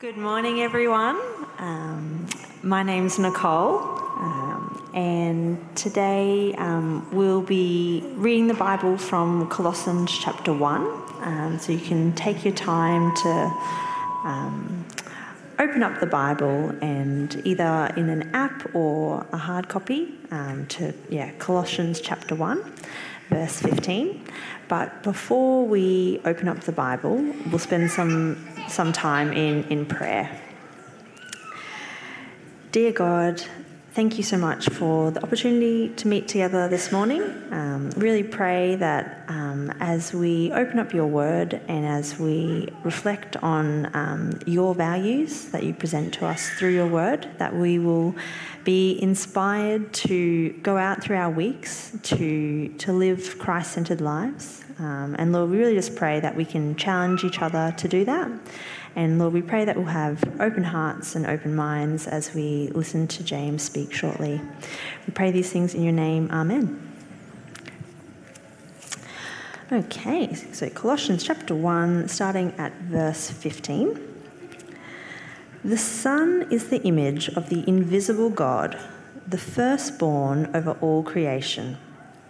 Good morning, everyone. Um, my name's Nicole, um, and today um, we'll be reading the Bible from Colossians chapter 1. Um, so you can take your time to um, open up the Bible and either in an app or a hard copy um, to, yeah, Colossians chapter 1, verse 15. But before we open up the Bible, we'll spend some, some time in, in prayer. Dear God, thank you so much for the opportunity to meet together this morning. Um, really pray that um, as we open up your word and as we reflect on um, your values that you present to us through your word, that we will be inspired to go out through our weeks to, to live Christ centered lives. Um, and Lord, we really just pray that we can challenge each other to do that. And Lord, we pray that we'll have open hearts and open minds as we listen to James speak shortly. We pray these things in your name. Amen. Okay, so Colossians chapter 1, starting at verse 15. The Son is the image of the invisible God, the firstborn over all creation.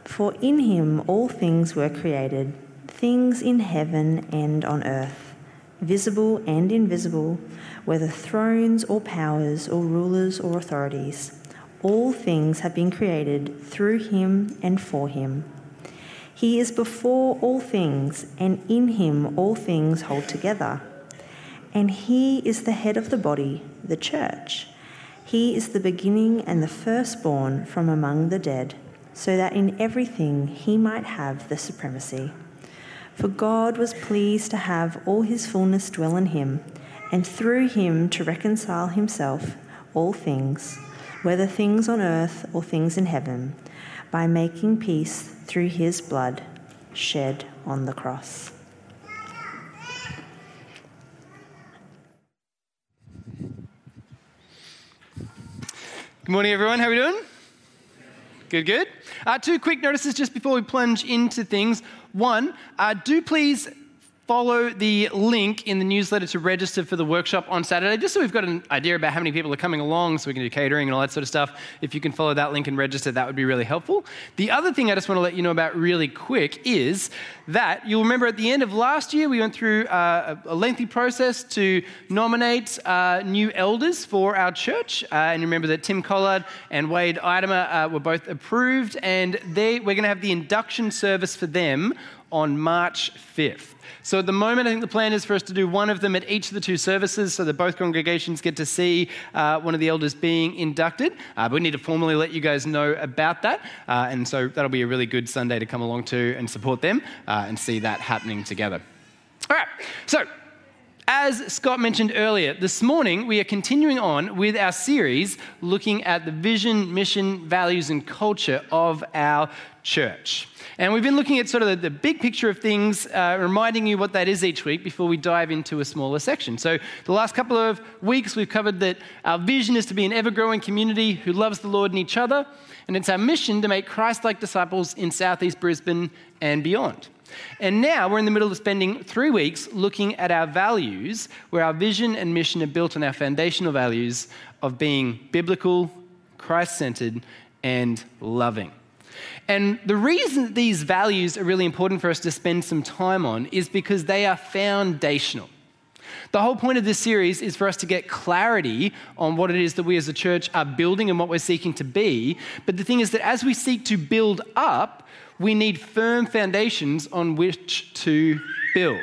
For in him all things were created, things in heaven and on earth, visible and invisible, whether thrones or powers or rulers or authorities. All things have been created through him and for him. He is before all things, and in him all things hold together and he is the head of the body, the church. He is the beginning and the firstborn from among the dead, so that in everything he might have the supremacy. For God was pleased to have all his fullness dwell in him, and through him to reconcile himself all things, whether things on earth or things in heaven, by making peace through his blood shed on the cross. Good morning, everyone. How are we doing? Good, good. Uh, two quick notices just before we plunge into things. One, uh, do please follow the link in the newsletter to register for the workshop on Saturday, just so we've got an idea about how many people are coming along, so we can do catering and all that sort of stuff. If you can follow that link and register, that would be really helpful. The other thing I just want to let you know about really quick is that you'll remember at the end of last year, we went through uh, a lengthy process to nominate uh, new elders for our church. Uh, and remember that Tim Collard and Wade Idema uh, were both approved, and they, we're going to have the induction service for them on March 5th. So at the moment, I think the plan is for us to do one of them at each of the two services so that both congregations get to see uh, one of the elders being inducted. Uh, but we need to formally let you guys know about that. Uh, and so that'll be a really good Sunday to come along to and support them uh, and see that happening together. All right, so as Scott mentioned earlier, this morning we are continuing on with our series looking at the vision, mission, values, and culture of our church. And we've been looking at sort of the, the big picture of things, uh, reminding you what that is each week before we dive into a smaller section. So, the last couple of weeks, we've covered that our vision is to be an ever growing community who loves the Lord and each other. And it's our mission to make Christ like disciples in Southeast Brisbane and beyond. And now we're in the middle of spending three weeks looking at our values, where our vision and mission are built on our foundational values of being biblical, Christ centered, and loving. And the reason these values are really important for us to spend some time on is because they are foundational. The whole point of this series is for us to get clarity on what it is that we as a church are building and what we're seeking to be. But the thing is that as we seek to build up, we need firm foundations on which to build.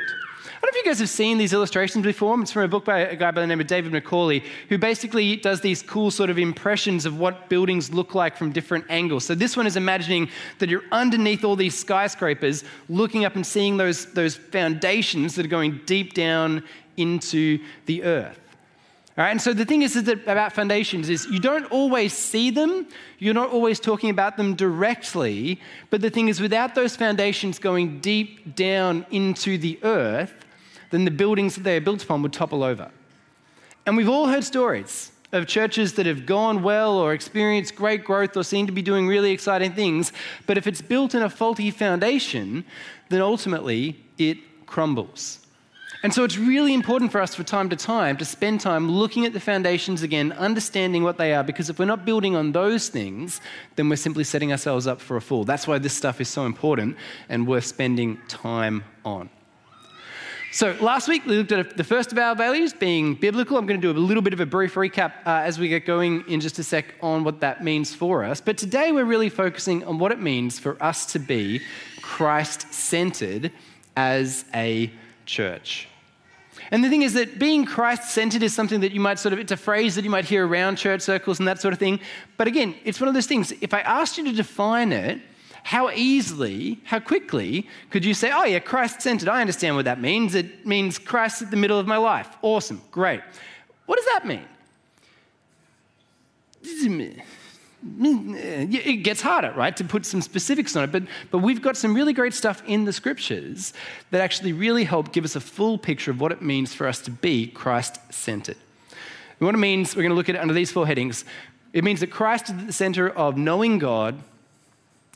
I don't know if you guys have seen these illustrations before. It's from a book by a guy by the name of David Macaulay, who basically does these cool sort of impressions of what buildings look like from different angles. So this one is imagining that you're underneath all these skyscrapers, looking up and seeing those, those foundations that are going deep down into the earth. All right, and so the thing is, is that about foundations is you don't always see them, you're not always talking about them directly, but the thing is, without those foundations going deep down into the earth, then the buildings that they are built upon would topple over. And we've all heard stories of churches that have gone well or experienced great growth or seem to be doing really exciting things, but if it's built in a faulty foundation, then ultimately it crumbles. And so it's really important for us from time to time to spend time looking at the foundations again, understanding what they are, because if we're not building on those things, then we're simply setting ourselves up for a fall. That's why this stuff is so important and worth spending time on. So, last week we looked at the first of our values being biblical. I'm going to do a little bit of a brief recap uh, as we get going in just a sec on what that means for us. But today we're really focusing on what it means for us to be Christ centered as a church. And the thing is that being Christ centered is something that you might sort of, it's a phrase that you might hear around church circles and that sort of thing. But again, it's one of those things, if I asked you to define it, how easily, how quickly could you say, oh, yeah, Christ centered? I understand what that means. It means Christ at the middle of my life. Awesome, great. What does that mean? It gets harder, right, to put some specifics on it, but, but we've got some really great stuff in the scriptures that actually really help give us a full picture of what it means for us to be Christ centered. what it means, we're going to look at it under these four headings. It means that Christ is at the center of knowing God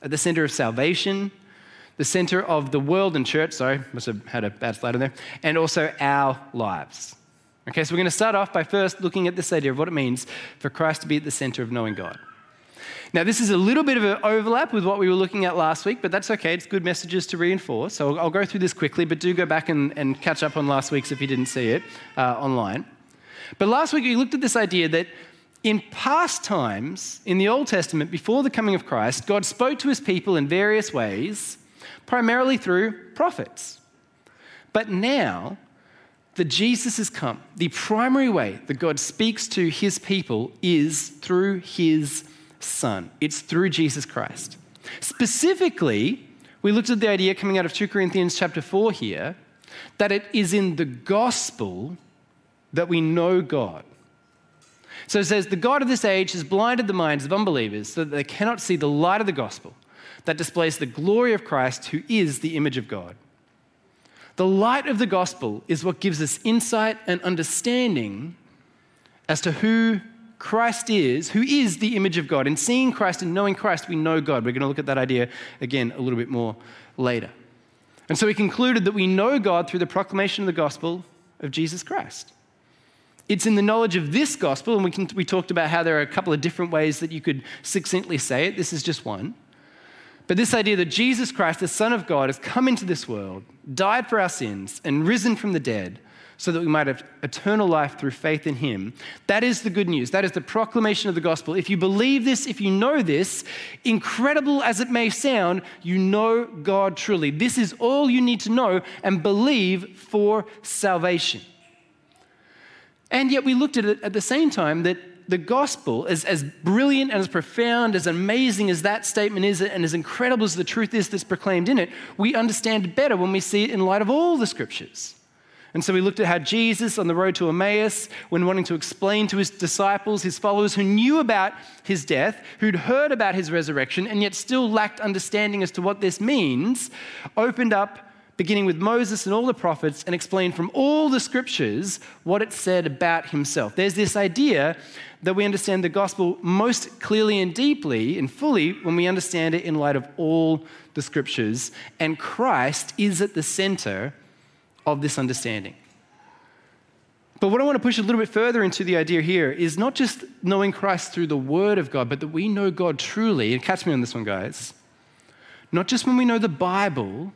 at the center of salvation, the center of the world and church. Sorry, must have had a bad slide in there. And also our lives. Okay, so we're going to start off by first looking at this idea of what it means for Christ to be at the center of knowing God. Now, this is a little bit of an overlap with what we were looking at last week, but that's okay. It's good messages to reinforce. So I'll, go through this quickly, but do go back and, and catch up on last week's if you didn't see it uh, online. But last week we looked at this idea that in past times, in the Old Testament, before the coming of Christ, God spoke to his people in various ways, primarily through prophets. But now that Jesus has come, the primary way that God speaks to his people is through his Son. It's through Jesus Christ. Specifically, we looked at the idea coming out of 2 Corinthians chapter 4 here that it is in the gospel that we know God. So it says, The God of this age has blinded the minds of unbelievers so that they cannot see the light of the gospel that displays the glory of Christ, who is the image of God. The light of the gospel is what gives us insight and understanding as to who Christ is, who is the image of God. And seeing Christ and knowing Christ, we know God. We're going to look at that idea again a little bit more later. And so we concluded that we know God through the proclamation of the gospel of Jesus Christ. It's in the knowledge of this gospel, and we, can, we talked about how there are a couple of different ways that you could succinctly say it. This is just one. But this idea that Jesus Christ, the Son of God, has come into this world, died for our sins, and risen from the dead so that we might have eternal life through faith in him. That is the good news. That is the proclamation of the gospel. If you believe this, if you know this, incredible as it may sound, you know God truly. This is all you need to know and believe for salvation. And yet we looked at it at the same time that the gospel, as, as brilliant and as profound, as amazing as that statement is, and as incredible as the truth is that's proclaimed in it, we understand better when we see it in light of all the scriptures. And so we looked at how Jesus, on the road to Emmaus, when wanting to explain to his disciples, his followers who knew about his death, who'd heard about his resurrection, and yet still lacked understanding as to what this means, opened up beginning with Moses and all the prophets, and explained from all the scriptures what it said about himself. There's this idea that we understand the gospel most clearly and deeply and fully when we understand it in light of all the scriptures, and Christ is at the center of this understanding. But what I want to push a little bit further into the idea here is not just knowing Christ through the Word of God, but that we know God truly. And catch me on this one, guys. Not just when we know the Bible,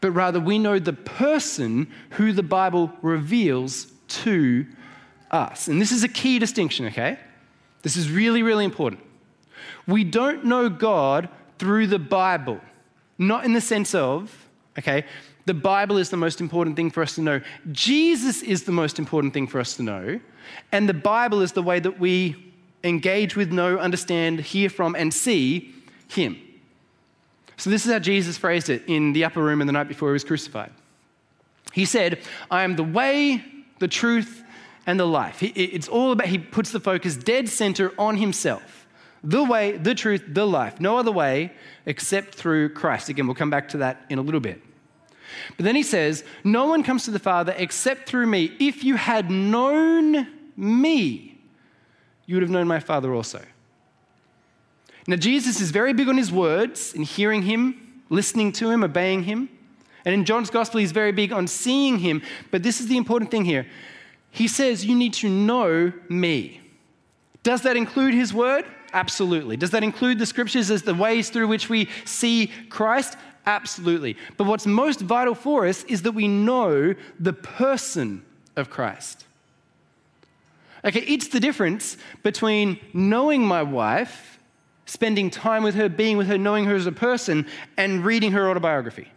but rather we know the person who the Bible reveals to us. And this is a key distinction, okay? This is really, really important. We don't know God through the Bible, not in the sense of, okay, the Bible is the most important thing for us to know. Jesus is the most important thing for us to know. And the Bible is the way that we engage with, know, understand, hear from, and see Him. So, this is how Jesus phrased it in the upper room in the night before he was crucified. He said, I am the way, the truth, and the life. It's all about, he puts the focus dead center on himself. The way, the truth, the life. No other way except through Christ. Again, we'll come back to that in a little bit. But then he says, No one comes to the Father except through me. If you had known me, you would have known my Father also. Now, Jesus is very big on his words and hearing him, listening to him, obeying him. And in John's gospel, he's very big on seeing him. But this is the important thing here. He says, You need to know me. Does that include his word? Absolutely. Does that include the scriptures as the ways through which we see Christ? Absolutely. But what's most vital for us is that we know the person of Christ. Okay, it's the difference between knowing my wife, spending time with her, being with her, knowing her as a person, and reading her autobiography.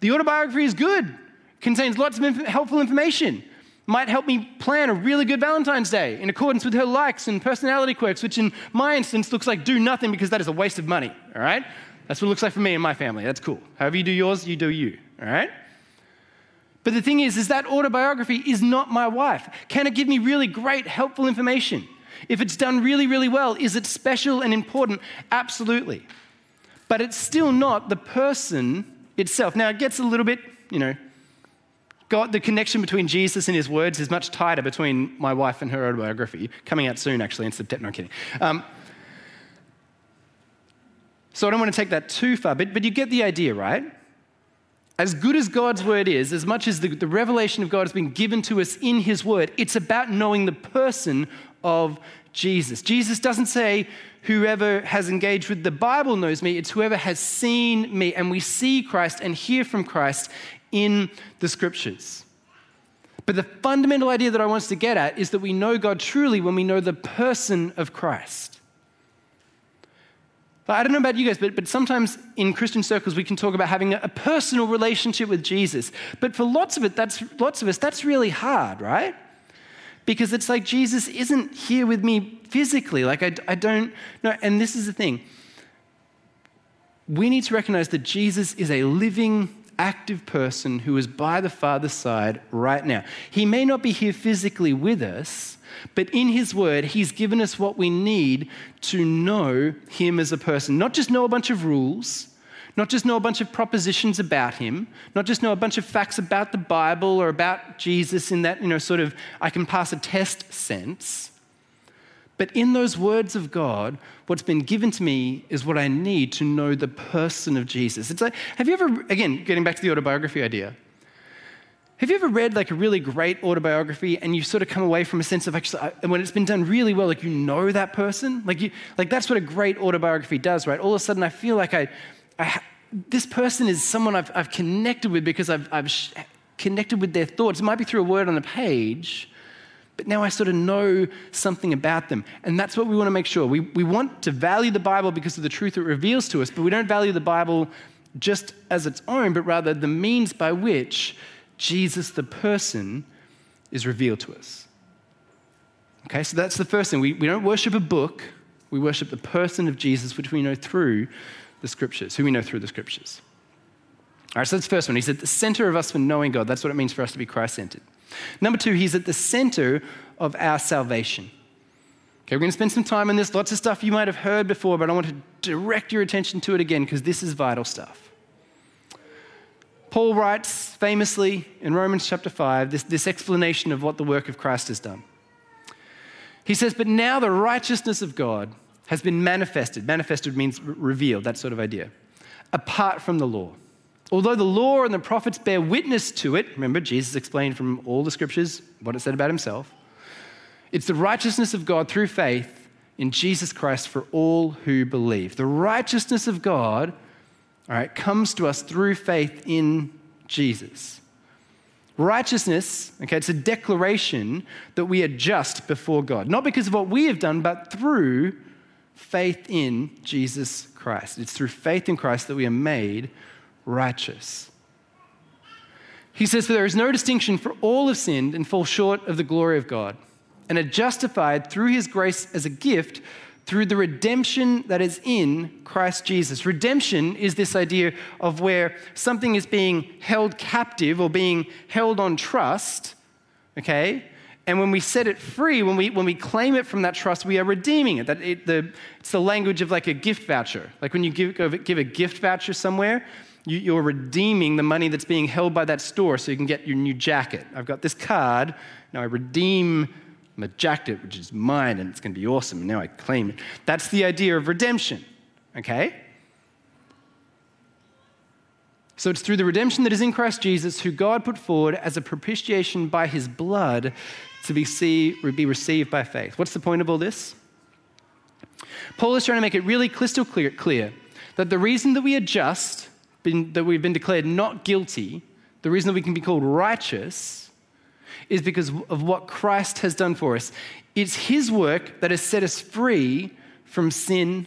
The autobiography is good, contains lots of inf- helpful information, might help me plan a really good Valentine's Day in accordance with her likes and personality quirks, which in my instance looks like do nothing because that is a waste of money, all right? That's what it looks like for me and my family. That's cool. However you do yours, you do you, all right? But the thing is, is that autobiography is not my wife. Can it give me really great, helpful information? If it's done really, really well, is it special and important? Absolutely. But it's still not the person itself. Now, it gets a little bit, you know, God, the connection between Jesus and his words is much tighter between my wife and her autobiography, coming out soon, actually, in September. No, I'm kidding. Um, so I don't want to take that too far, but, but you get the idea, right? As good as God's word is, as much as the, the revelation of God has been given to us in his word, it's about knowing the person of Jesus. Jesus doesn't say, Whoever has engaged with the Bible knows me, it's whoever has seen me. And we see Christ and hear from Christ in the scriptures. But the fundamental idea that I want us to get at is that we know God truly when we know the person of Christ. I don't know about you guys, but, but sometimes in Christian circles we can talk about having a, a personal relationship with Jesus. But for lots of it, that's lots of us, that's really hard, right? Because it's like Jesus isn't here with me physically. Like I, I don't know. And this is the thing. We need to recognize that Jesus is a living, active person who is by the Father's side right now. He may not be here physically with us, but in His Word, He's given us what we need to know Him as a person. Not just know a bunch of rules, not just know a bunch of propositions about Him, not just know a bunch of facts about the Bible or about Jesus in that, you know, sort of I can pass a test sense. But in those words of God, what's been given to me is what I need to know the person of Jesus. It's like, have you ever, again, getting back to the autobiography idea, have you ever read like a really great autobiography and you sort of come away from a sense of actually, uh, when it's been done really well, like you know that person? Like, you, like that's what a great autobiography does, right? All of a sudden, I feel like I, I this person is someone I've, I've connected with because I've, I've sh- connected with their thoughts. It might be through a word on a page, but now I sort of know something about them. And that's what we want to make sure. We, we want to value the Bible because of the truth it reveals to us, but we don't value the Bible just as its own, but rather the means by which Jesus, the person, is revealed to us. Okay, so that's the first thing. We, we don't worship a book, we worship the person of Jesus, which we know through the scriptures, who we know through the scriptures. All right, so that's the first one. He's at the center of us for knowing God. That's what it means for us to be Christ centered. Number two, he's at the center of our salvation. Okay, we're going to spend some time on this. Lots of stuff you might have heard before, but I want to direct your attention to it again because this is vital stuff. Paul writes famously in Romans chapter 5 this, this explanation of what the work of Christ has done. He says, But now the righteousness of God has been manifested. Manifested means revealed, that sort of idea, apart from the law. Although the law and the prophets bear witness to it, remember, Jesus explained from all the scriptures what it said about himself. It's the righteousness of God through faith in Jesus Christ for all who believe. The righteousness of God all right, comes to us through faith in Jesus. Righteousness, okay, it's a declaration that we are just before God, not because of what we have done, but through faith in Jesus Christ. It's through faith in Christ that we are made righteous. He says, For there is no distinction, for all have sinned and fall short of the glory of God, and are justified through his grace as a gift through the redemption that is in Christ Jesus. Redemption is this idea of where something is being held captive or being held on trust, okay? And when we set it free, when we, when we claim it from that trust, we are redeeming it. That it, the, it's the language of like a gift voucher. Like when you give, give a gift voucher somewhere, you, you're redeeming the money that's being held by that store so you can get your new jacket. I've got this card, now I redeem my jacket, which is mine, and it's going to be awesome. And now I claim it. That's the idea of redemption, okay? So it's through the redemption that is in Christ Jesus, who God put forward as a propitiation by his blood to be, see, be received by faith. What's the point of all this? Paul is trying to make it really crystal clear, clear that the reason that we are just, been, that we've been declared not guilty, the reason that we can be called righteous, is because of what Christ has done for us. It's his work that has set us free from sin.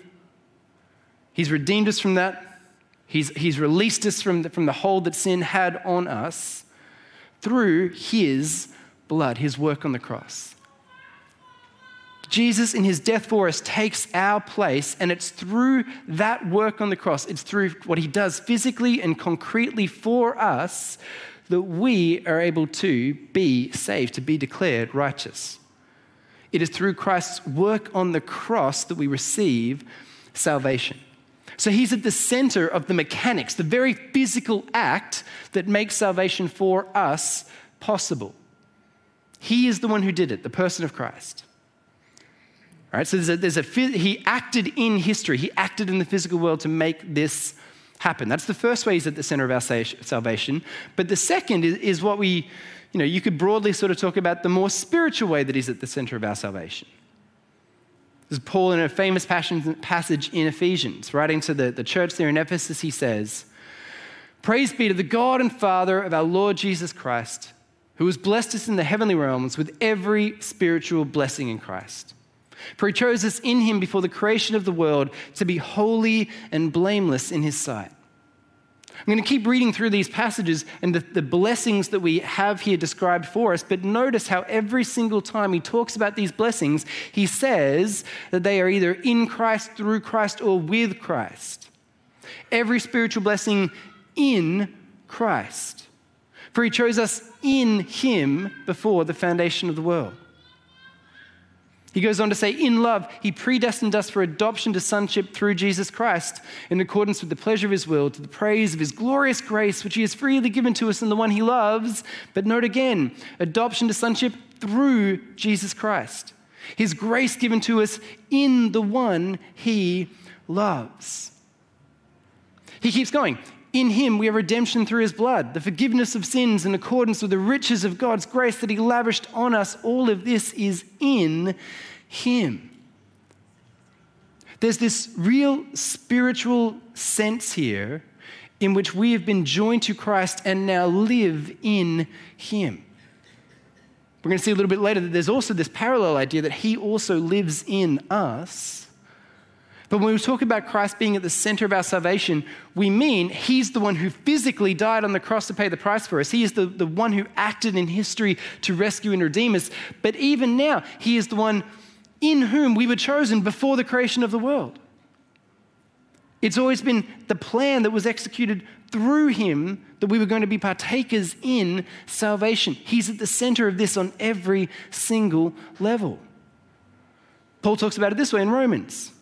He's redeemed us from that. He's, he's released us from the, from the hold that sin had on us through his blood, his work on the cross. Jesus, in his death for us, takes our place, and it's through that work on the cross, it's through what he does physically and concretely for us that we are able to be saved, to be declared righteous. It is through Christ's work on the cross that we receive salvation. So he's at the center of the mechanics, the very physical act that makes salvation for us possible. He is the one who did it, the person of Christ. All right, so there's a, there's a, he acted in history, he acted in the physical world to make this happen. That's the first way he's at the center of our salvation. But the second is, what we, you know, you could broadly sort of talk about the more spiritual way that he's at the center of our salvation. This is Paul in a famous passage in Ephesians, writing to the, the church there in Ephesus, he says, Praise be to the God and Father of our Lord Jesus Christ, who has blessed us in the heavenly realms with every spiritual blessing in Christ. For he chose us in him before the creation of the world to be holy and blameless in his sight. I'm going to keep reading through these passages and the, the, blessings that we have here described for us, but notice how every single time he talks about these blessings, he says that they are either in Christ, through Christ, or with Christ. Every spiritual blessing in Christ. For he chose us in him before the foundation of the world. He goes on to say, In love, he predestined us for adoption to sonship through Jesus Christ, in accordance with the pleasure of his will, to the praise of his glorious grace, which he has freely given to us in the one he loves. But note again, adoption to sonship through Jesus Christ. His grace given to us in the one he loves. He keeps going. In him we have redemption through his blood, the forgiveness of sins in accordance with the riches of God's grace that he lavished on us. All of this is in him. There's this real spiritual sense here in which we have been joined to Christ and now live in him. We're going to see a little bit later that there's also this parallel idea that he also lives in us but when we talk about Christ being at the center of our salvation, we mean he's the one who physically died on the cross to pay the price for us. He is the, the one who acted in history to rescue and redeem us. But even now, he is the one in whom we were chosen before the creation of the world. It's always been the plan that was executed through him that we were going to be partakers in salvation. He's at the center of this on every single level. Paul talks about it this way in Romans.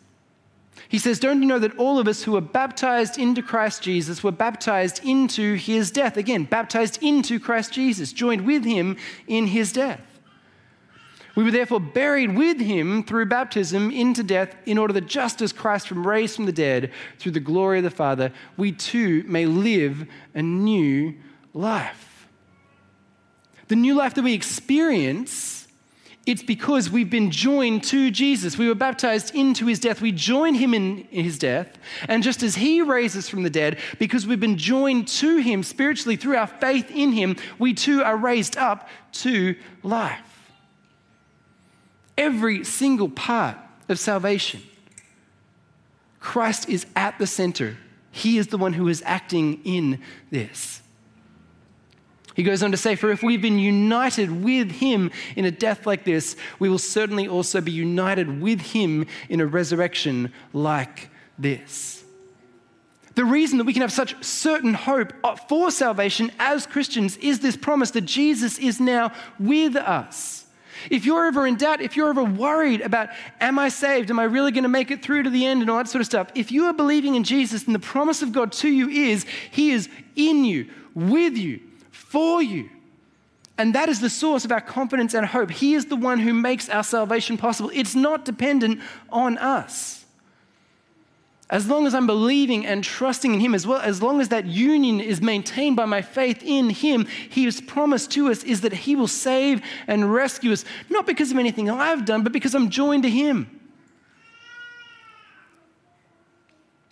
He says, Don't you know that all of us who were baptized into Christ Jesus were baptized into his death? Again, baptized into Christ Jesus, joined with him in his death. We were therefore buried with him through baptism into death, in order that just as Christ from raised from the dead through the glory of the Father, we too may live a new life. The new life that we experience it's because we've been joined to Jesus. We were baptized into his death. We join him in his death. And just as he raises from the dead, because we've been joined to him spiritually through our faith in him, we too are raised up to life. Every single part of salvation, Christ is at the center. He is the one who is acting in this. He goes on to say, For if we've been united with him in a death like this, we will certainly also be united with him in a resurrection like this. The reason that we can have such certain hope for salvation as Christians is this promise that Jesus is now with us. If you're ever in doubt, if you're ever worried about, am I saved? Am I really going to make it through to the end and all that sort of stuff? If you are believing in Jesus, then the promise of God to you is He is in you, with you, for you. And that is the source of our confidence and hope. He is the one who makes our salvation possible. It's not dependent on us. as long as I'm believing and trusting in Him, as well as long as that union is maintained by my faith in Him, His promise to us is that He will save and rescue us, not because of anything I've done, but because I'm joined to Him.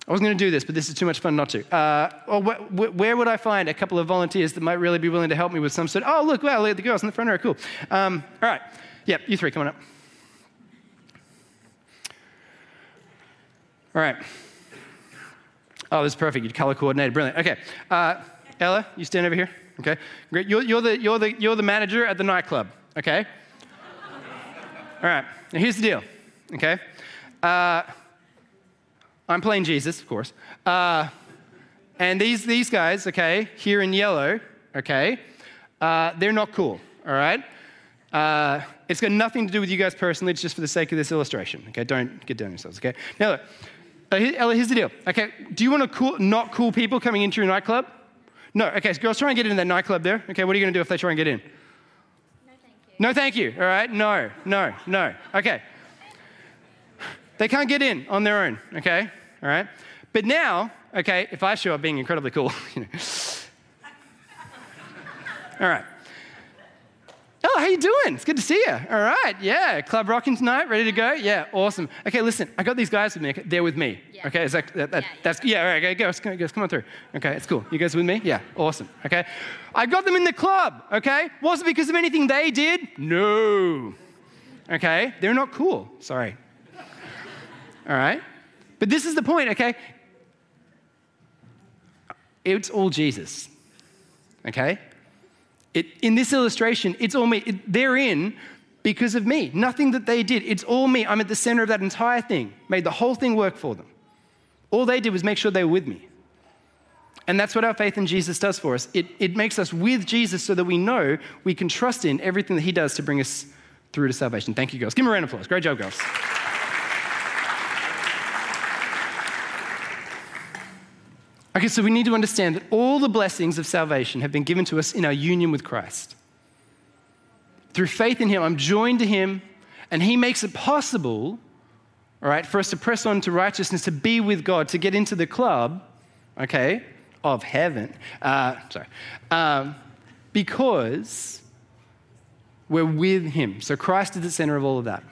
I wasn't going to do this, but this is too much fun not to. Uh, wh- wh- where would I find a couple of volunteers that might really be willing to help me with some sort? Oh, look, wow, look at the girls in the front row. Cool. Um, all right. Yep, you three, coming up. All right. Oh, this is perfect. You're color coordinated. Brilliant. Okay. Uh, Ella, you stand over here. Okay. Great. You're, you're, the, you're, the, you're the manager at the nightclub. Okay. All right. Now, here's the deal. Okay. Uh, I'm playing Jesus, of course. Uh, and these, these guys, okay, here in yellow, okay, uh, they're not cool, all right? Uh, it's got nothing to do with you guys personally, it's just for the sake of this illustration, okay? Don't get down on yourselves, okay? Now, look, uh, Ella, here's the deal, okay? Do you want cool, not cool people coming into your nightclub? No, okay, so girls, try and get into that nightclub there, okay? What are you gonna do if they try and get in? No, thank you. No, thank you, all right? No, no, no, okay. They can't get in on their own, okay? All right? But now, okay, if I show up being incredibly cool, you know. All right. Oh, how you doing? It's good to see you. All right, yeah. Club rocking tonight, ready to go? Yeah, awesome. Okay, listen, I got these guys with me. Okay, They're with me. Yeah. Okay, is that, that, that Yeah, yeah. that's yeah. All right, okay, go, go, come on through. Okay, it's cool. You guys with me? Yeah, awesome. Okay, I got them in the club. Okay, was it because of anything they did. No. Okay, they're not cool. Sorry. All right, but this is the point. Okay, it's all Jesus. Okay, it, in this illustration, it's all me. It, they're in because of me. Nothing that they did. It's all me. I'm at the center of that entire thing. Made the whole thing work for them. All they did was make sure they were with me. And that's what our faith in Jesus does for us. It, it makes us with Jesus so that we know we can trust in everything that he does to bring us through to salvation. Thank you, girls. Give me a round of applause. Great job, girls. Okay, so we need to understand that all the blessings of salvation have been given to us in our union with Christ. Through faith in Him, I'm joined to Him, and He makes it possible, all right, for us to press on to righteousness, to be with God, to get into the club, okay, of heaven. Uh, sorry. Um, because we're with Him. So Christ is the center of all of that.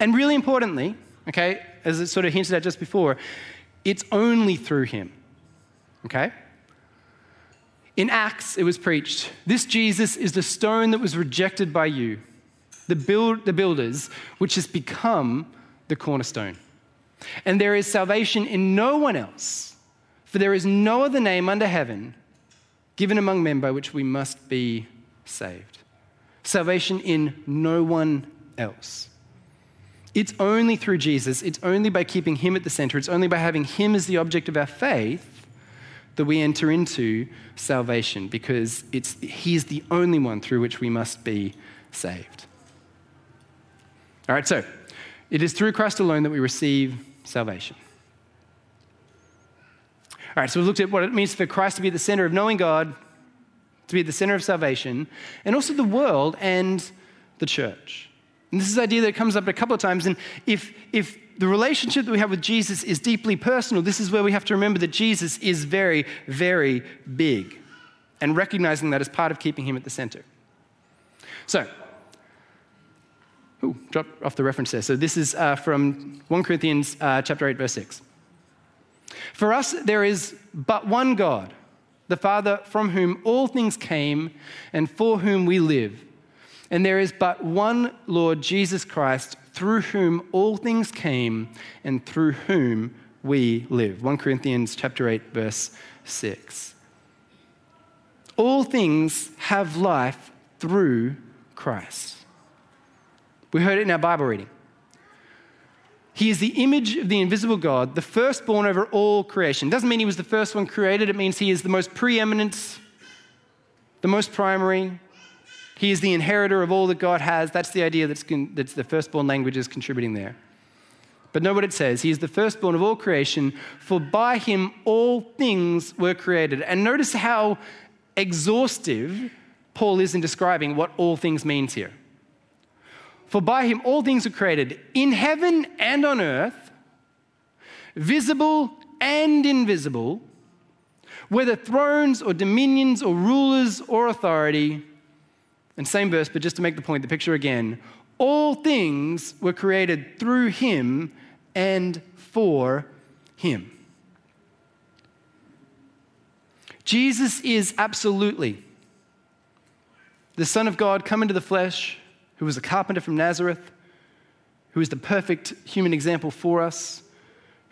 And really importantly, okay, as it sort of hinted at just before, it's only through Him. Okay? In Acts, it was preached this Jesus is the stone that was rejected by you, the, build, the builders, which has become the cornerstone. And there is salvation in no one else, for there is no other name under heaven given among men by which we must be saved. Salvation in no one else. It's only through Jesus, it's only by keeping Him at the center, it's only by having Him as the object of our faith that we enter into salvation because it's, He is the only one through which we must be saved. All right, so it is through Christ alone that we receive salvation. All right, so we've looked at what it means for Christ to be the center of knowing God, to be the center of salvation, and also the world and the church. And this is the idea that comes up a couple of times. And if, if the relationship that we have with Jesus is deeply personal, this is where we have to remember that Jesus is very, very big, and recognizing that as part of keeping him at the center. So, ooh, drop off the reference there. So this is uh, from 1 Corinthians uh, chapter 8, verse 6. For us, there is but one God, the Father, from whom all things came and for whom we live. And there is but one Lord Jesus Christ, through whom all things came and through whom we live. 1 Corinthians chapter 8 verse 6. All things have life through Christ. We heard it in our Bible reading. He is the image of the invisible God, the firstborn over all creation. Doesn't mean he was the first one created, it means he is the most preeminent, the most primary, he is the inheritor of all that God has. That's the idea that's, that's the firstborn language is contributing there. But know what it says. He is the firstborn of all creation, for by him all things were created. And notice how exhaustive Paul is in describing what all things means here. For by him all things were created, in heaven and on earth, visible and invisible, whether thrones or dominions or rulers or authority. And same verse, but just to make the point, the picture again. All things were created through him and for him. Jesus is absolutely the Son of God come into the flesh, who was a carpenter from Nazareth, who is the perfect human example for us,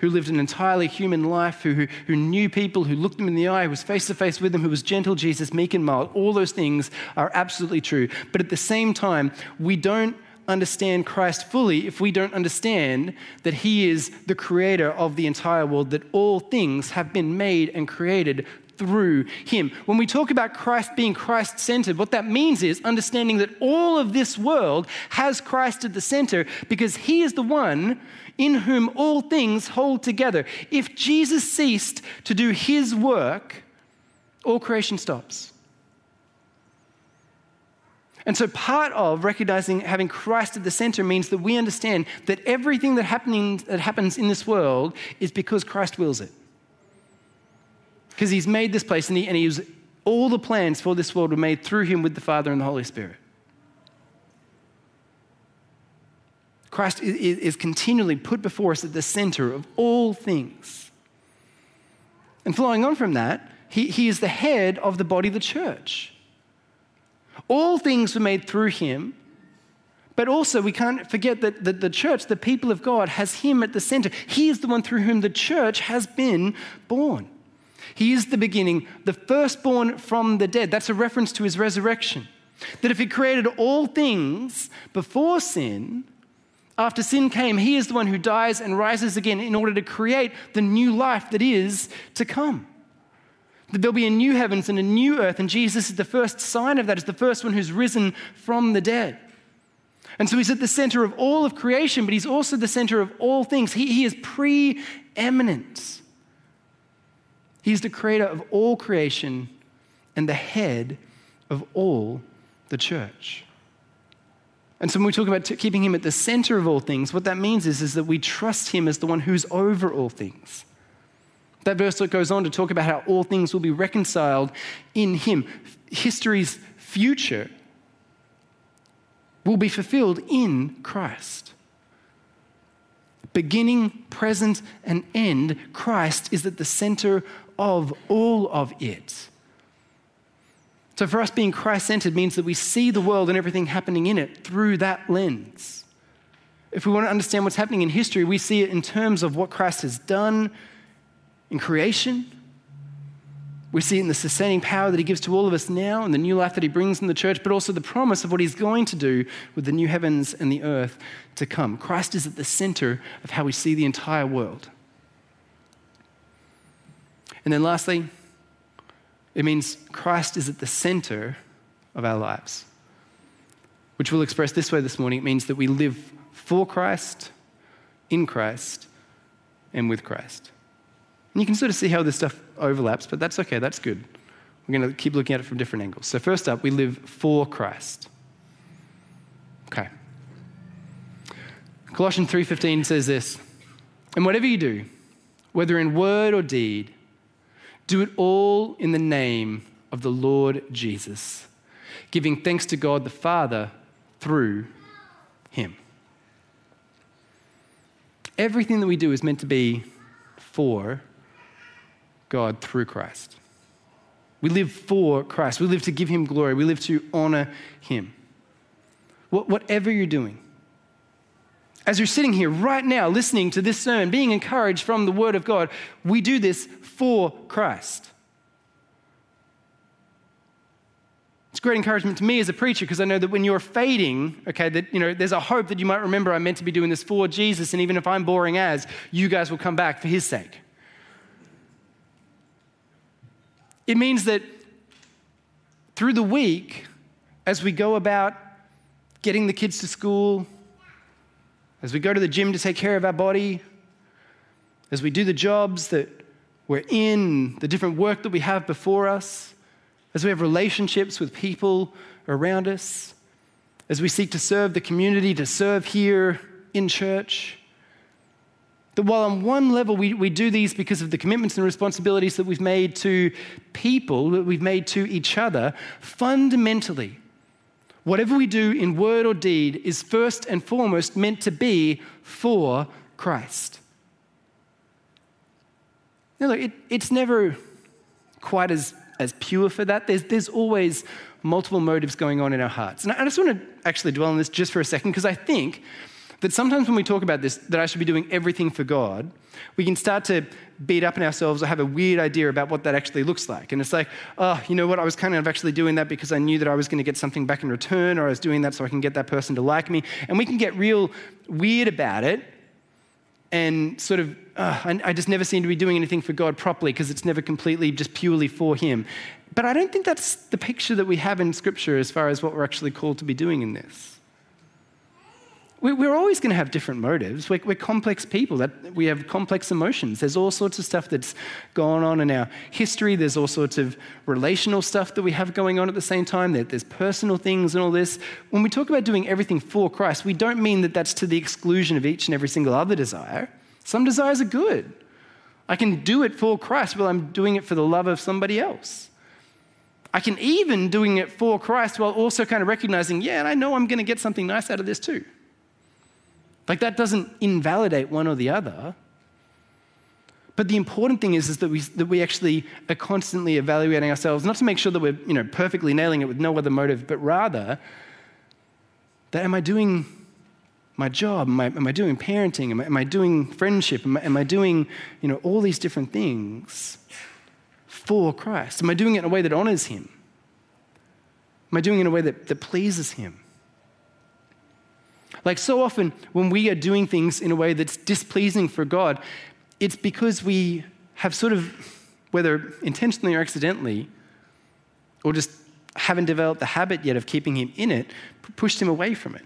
who lived an entirely human life, who, who, who knew people, who looked them in the eye, who was face to face with them, who was gentle, Jesus, meek and mild. All those things are absolutely true. But at the same time, we don't understand Christ fully if we don't understand that He is the creator of the entire world, that all things have been made and created through him. When we talk about Christ being Christ centered, what that means is understanding that all of this world has Christ at the center because he is the one in whom all things hold together. If Jesus ceased to do his work, all creation stops. And so, part of recognizing having Christ at the center means that we understand that everything that, happening, that happens in this world is because Christ wills it. Because he's made this place and, he, and he was, all the plans for this world were made through him with the Father and the Holy Spirit. Christ is, is continually put before us at the center of all things. And flowing on from that, he, he is the head of the body the church. All things were made through him, but also we can't forget that, that the church, the people of God, has him at the center. He is the one through whom the church has been born. He is the beginning, the firstborn from the dead. That's a reference to his resurrection. That if he created all things before sin, after sin came, he is the one who dies and rises again in order to create the new life that is to come. That there'll be a new heavens and a new earth, and Jesus is the first sign of that, is the first one who's risen from the dead. And so he's at the center of all of creation, but he's also the center of all things. He, he is preeminent. He's the creator of all creation and the head of all the church. And so when we talk about t- keeping him at the center of all things, what that means is, is that we trust him as the one who's over all things. That verse goes on to talk about how all things will be reconciled in him. History's future will be fulfilled in Christ beginning, present, and end, Christ is at the center of all of it. So, for us, being Christ centered means that we see the world and everything happening in it through that lens. If we want to understand what's happening in history, we see it in terms of what Christ has done in creation. We see it in the sustaining power that he gives to all of us now and the new life that he brings in the church, but also the promise of what he's going to do with the new heavens and the earth to come. Christ is at the center of how we see the entire world. And then lastly, it means Christ is at the center of our lives, which we'll express this way this morning. It means that we live for Christ, in Christ, and with Christ. And you can sort of see how this stuff overlaps, but that's okay, that's good. We're going to keep looking at it from different angles. So, first up, we live for Christ. Okay. Colossians 3:15 says this, "And whatever you do, whether in word or deed, do it all in the name of the Lord Jesus, giving thanks to God the Father through him. Everything that we do is meant to be for God through Christ. We live for Christ. We live to give him glory. We live to honor him. Whatever you're doing, as you're sitting here right now listening to this sermon, being encouraged from the Word of God, we do this for Christ. It's great encouragement to me as a preacher because I know that when you're fading, okay, that you know, there's a hope that you might remember I'm meant to be doing this for Jesus, and even if I'm boring as, you guys will come back for his sake. It means that through the week, as we go about getting the kids to school, as we go to the gym to take care of our body, as we do the jobs that we're in, the different work that we have before us, as we have relationships with people around us, as we seek to serve the community, to serve here in church, That while on one level we, we do these because of the commitments and responsibilities that we've made to people, that we've made to each other, fundamentally, whatever we do in word or deed is first and foremost meant to be for Christ. Now, look, it, it's never quite as, as pure for that. There's, there's always multiple motives going on in our hearts. And I just want to actually dwell on this just for a second because I think that sometimes when we talk about this, that I should be doing everything for God, we can start to beat up on ourselves or have a weird idea about what that actually looks like. And it's like, oh, you know what? I was kind of actually doing that because I knew that I was going to get something back in return, or I was doing that so I can get that person to like me. And we can get real weird about it and sort of, I just never seem to be doing anything for God properly because it's never completely just purely for Him. But I don't think that's the picture that we have in Scripture as far as what we're actually called to be doing in this. We're always going to have different motives. We're, we're, complex people. That we have complex emotions. There's all sorts of stuff that's gone on in our history. There's all sorts of relational stuff that we have going on at the same time. There's personal things and all this. When we talk about doing everything for Christ, we don't mean that that's to the exclusion of each and every single other desire. Some desires are good. I can do it for Christ while I'm doing it for the love of somebody else. I can even doing it for Christ while also kind of recognizing, yeah, and I know I'm going to get something nice out of this too. Like that doesn't invalidate one or the other. But the important thing is, is that, we, that we actually are constantly evaluating ourselves, not to make sure that we're you know, perfectly nailing it with no other motive, but rather that am I doing my job? Am I, am I doing parenting? Am I, am I doing friendship? Am I, am I doing you know, all these different things for Christ? Am I doing it in a way that honors Him? Am I doing it in a way that, that pleases Him? Like so often, when we are doing things in a way that's displeasing for God, it's because we have sort of, whether intentionally or accidentally, or just haven't developed the habit yet of keeping Him in it, pushed Him away from it.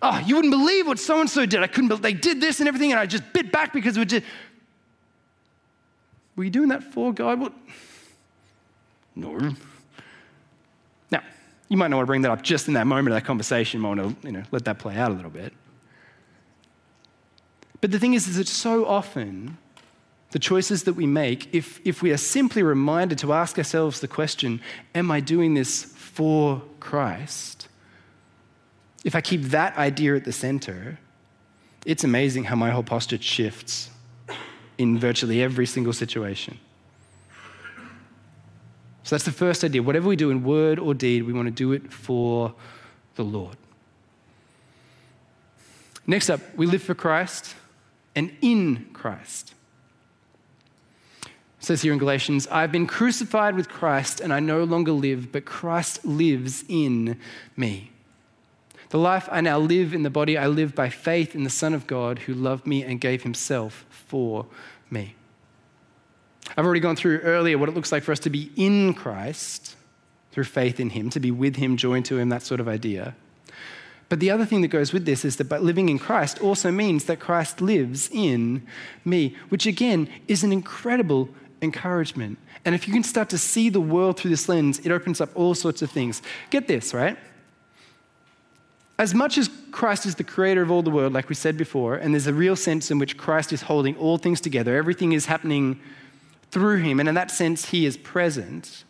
Oh, you wouldn't believe what so and so did. I couldn't believe they did this and everything, and I just bit back because we did. Were you doing that for God? What? No. You might not want to bring that up just in that moment of that conversation. You might want to you know, let that play out a little bit. But the thing is, is that so often the choices that we make, if, if we are simply reminded to ask ourselves the question, Am I doing this for Christ? If I keep that idea at the center, it's amazing how my whole posture shifts in virtually every single situation. So that's the first idea. Whatever we do in word or deed, we want to do it for the Lord. Next up, we live for Christ and in Christ. It says here in Galatians, I've been crucified with Christ and I no longer live, but Christ lives in me. The life I now live in the body, I live by faith in the Son of God who loved me and gave himself for me. I've already gone through earlier what it looks like for us to be in Christ through faith in Him, to be with Him, joined to Him, that sort of idea. But the other thing that goes with this is that living in Christ also means that Christ lives in me, which again is an incredible encouragement. And if you can start to see the world through this lens, it opens up all sorts of things. Get this, right? As much as Christ is the creator of all the world, like we said before, and there's a real sense in which Christ is holding all things together, everything is happening through him, and in that sense, he is present.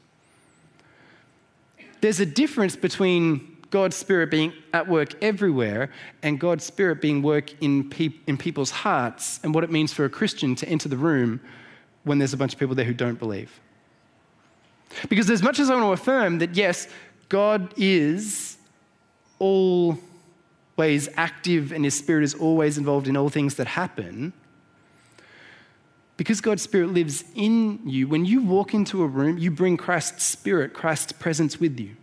There's a difference between God's Spirit being at work everywhere and God's Spirit being work in, pe- in people's hearts and what it means for a Christian to enter the room when there's a bunch of people there who don't believe. Because as much as I want to affirm that, yes, God is always active and his Spirit is always involved in all things that happen, because God's Spirit lives in you, when you walk into a room, you bring Christ's Spirit, Christ's presence with you.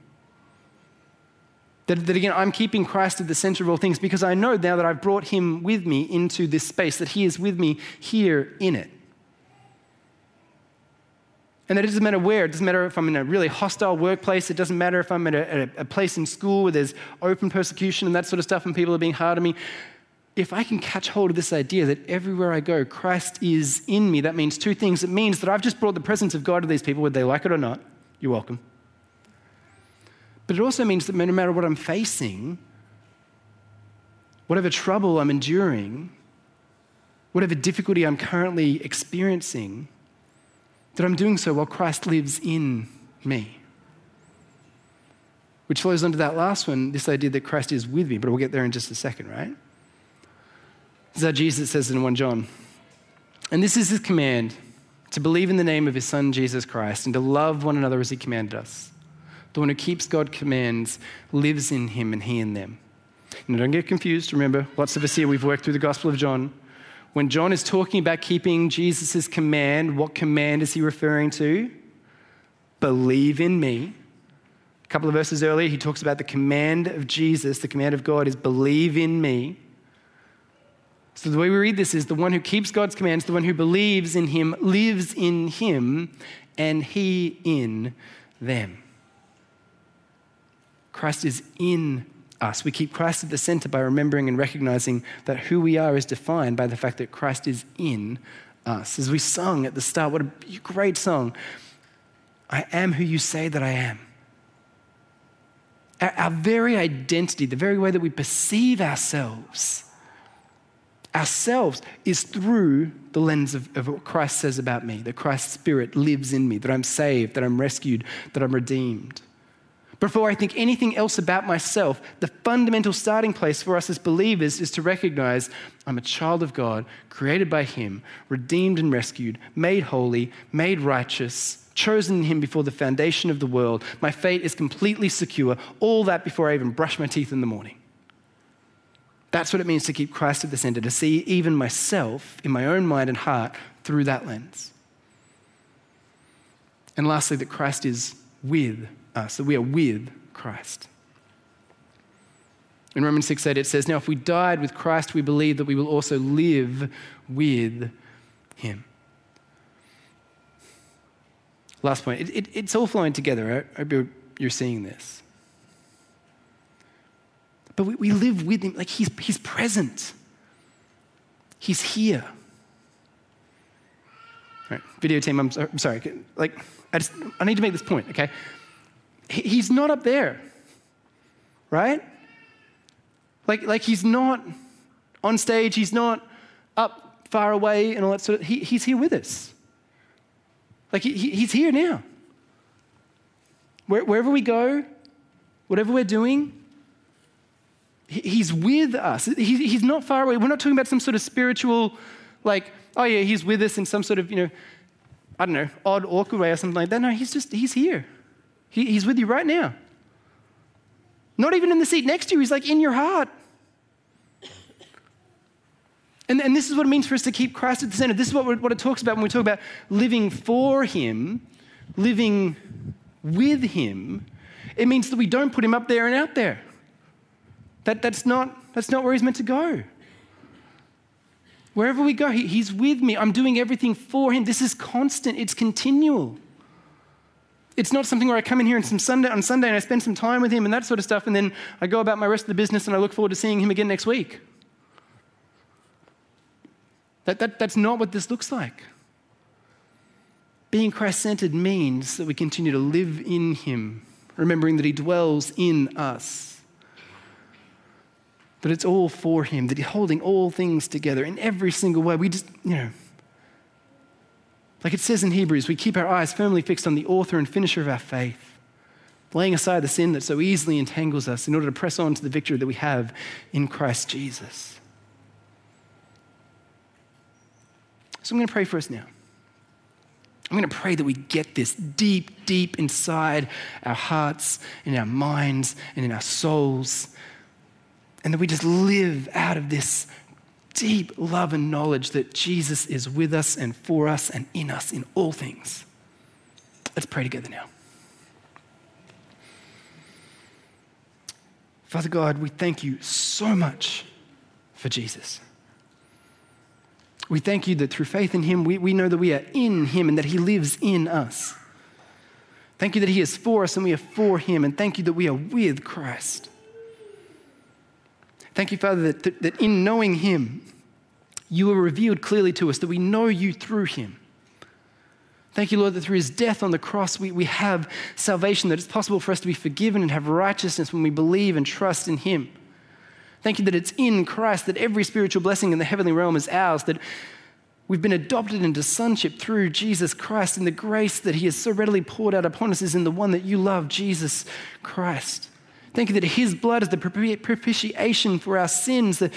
That, that, again, I'm keeping Christ at the center of all things because I know now that I've brought him with me into this space, that he is with me here in it. And that it doesn't matter where, it doesn't matter if I'm in a really hostile workplace, it doesn't matter if I'm at a, a place in school where there's open persecution and that sort of stuff and people are being hard on me if I can catch hold of this idea that everywhere I go, Christ is in me, that means two things. It means that I've just brought the presence of God to these people, whether they like it or not. You're welcome. But it also means that no matter what I'm facing, whatever trouble I'm enduring, whatever difficulty I'm currently experiencing, that I'm doing so while Christ lives in me. Which flows onto that last one, this idea that Christ is with me, but we'll get there in just a second, right? This is how Jesus says in 1 John. And this is his command to believe in the name of his Son, Jesus Christ, and to love one another as he commanded us. The one who keeps God's commands lives in him and he in them. Now, don't get confused. Remember, lots of us here, we've worked through the Gospel of John. When John is talking about keeping Jesus' command, what command is he referring to? Believe in me. A couple of verses earlier, he talks about the command of Jesus, the command of God is believe in me. So the way we read this is the one who keeps God's commands, the one who believes in him, lives in him, and he in them. Christ is in us. We keep Christ at the center by remembering and recognizing that who we are is defined by the fact that Christ is in us. As we sung at the start, what a great song. I am who you say that I am. Our, our very identity, the very way that we perceive ourselves, ourselves is through the lens of, of what Christ says about me, that Christ's Spirit lives in me, that I'm saved, that I'm rescued, that I'm redeemed. Before I think anything else about myself, the fundamental starting place for us as believers is to recognize I'm a child of God, created by Him, redeemed and rescued, made holy, made righteous, chosen in Him before the foundation of the world. My fate is completely secure. All that before I even brush my teeth in the morning. That's what it means to keep Christ at the center, to see even myself in my own mind and heart through that lens. And lastly, that Christ is with us, that we are with Christ. In Romans 6 8, it says, Now if we died with Christ, we believe that we will also live with him. Last point. It, it, it's all flowing together. I hope you're, you're seeing this. But we, we live with him, like he's, he's present, he's here. All right, video team, I'm, I'm sorry. Like, I just, I need to make this point, okay? he's not up there, right? Like, like he's not on stage, he's not up far away and all that sort of, he, he's here with us. Like he, he's here now. Where, wherever we go, whatever we're doing, he's with us. He's not far away. We're not talking about some sort of spiritual, like, oh yeah, he's with us in some sort of, you know, I don't know, odd, awkward way or something like that. No, he's just, he's here. He's with you right now. Not even in the seat next to you, he's like in your heart. And, and this is what it means for us to keep Christ at the center. This is what, what it talks about when we talk about living for Him, living with Him. It means that we don't put Him up there and out there. That, that's, not, that's not where He's meant to go. Wherever we go, he, He's with me. I'm doing everything for Him. This is constant, it's continual. It's not something where I come in here on some Sunday on Sunday and I spend some time with him and that sort of stuff, and then I go about my rest of the business and I look forward to seeing him again next week. That, that, that's not what this looks like. Being Christ centered means that we continue to live in him, remembering that he dwells in us. That it's all for him, that he's holding all things together in every single way. We just, you know, like it says in Hebrews, we keep our eyes firmly fixed on the author and finisher of our faith, laying aside the sin that so easily entangles us in order to press on to the victory that we have in Christ Jesus. So I'm going to pray for us now. I'm going to pray that we get this deep, deep inside our hearts, in our minds, and in our souls, and that we just live out of this deep love and knowledge that Jesus is with us and for us and in us in all things. Let's pray together now. Father God, we thank you so much for Jesus. We thank you that through faith in him, we, we know that we are in him and that he lives in us. Thank you that he is for us and we are for him. And thank you that we are with Christ. Thank you, Father, that, that, that in knowing Him, you are revealed clearly to us, that we know you through Him. Thank you, Lord, that through His death on the cross, we, we have salvation, that it's possible for us to be forgiven and have righteousness when we believe and trust in Him. Thank you that it's in Christ that every spiritual blessing in the heavenly realm is ours, that we've been adopted into sonship through Jesus Christ, and the grace that He has so readily poured out upon us is in the one that you love, Jesus Christ. Thank you that His blood is the propitiation for our sins, that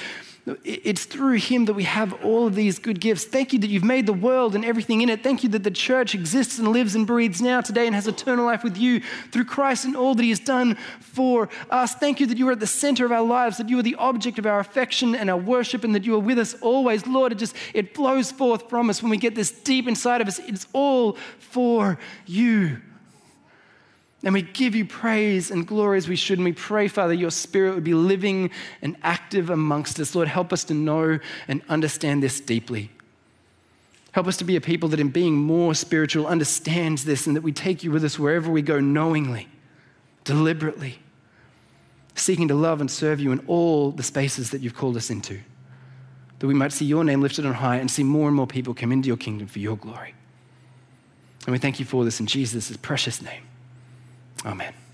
it's through him that we have all of these good gifts. Thank you that you've made the world and everything in it. Thank you that the church exists and lives and breathes now today and has eternal life with you through Christ and all that he has done for us. Thank you that you are at the center of our lives, that you are the object of our affection and our worship, and that you are with us always. Lord, it just it flows forth from us when we get this deep inside of us. It's all for you. And we give you praise and glory as we should. And we pray, Father, your spirit would be living and active amongst us. Lord, help us to know and understand this deeply. Help us to be a people that, in being more spiritual, understands this and that we take you with us wherever we go knowingly, deliberately, seeking to love and serve you in all the spaces that you've called us into. That we might see your name lifted on high and see more and more people come into your kingdom for your glory. And we thank you for this in Jesus' precious name. Amen.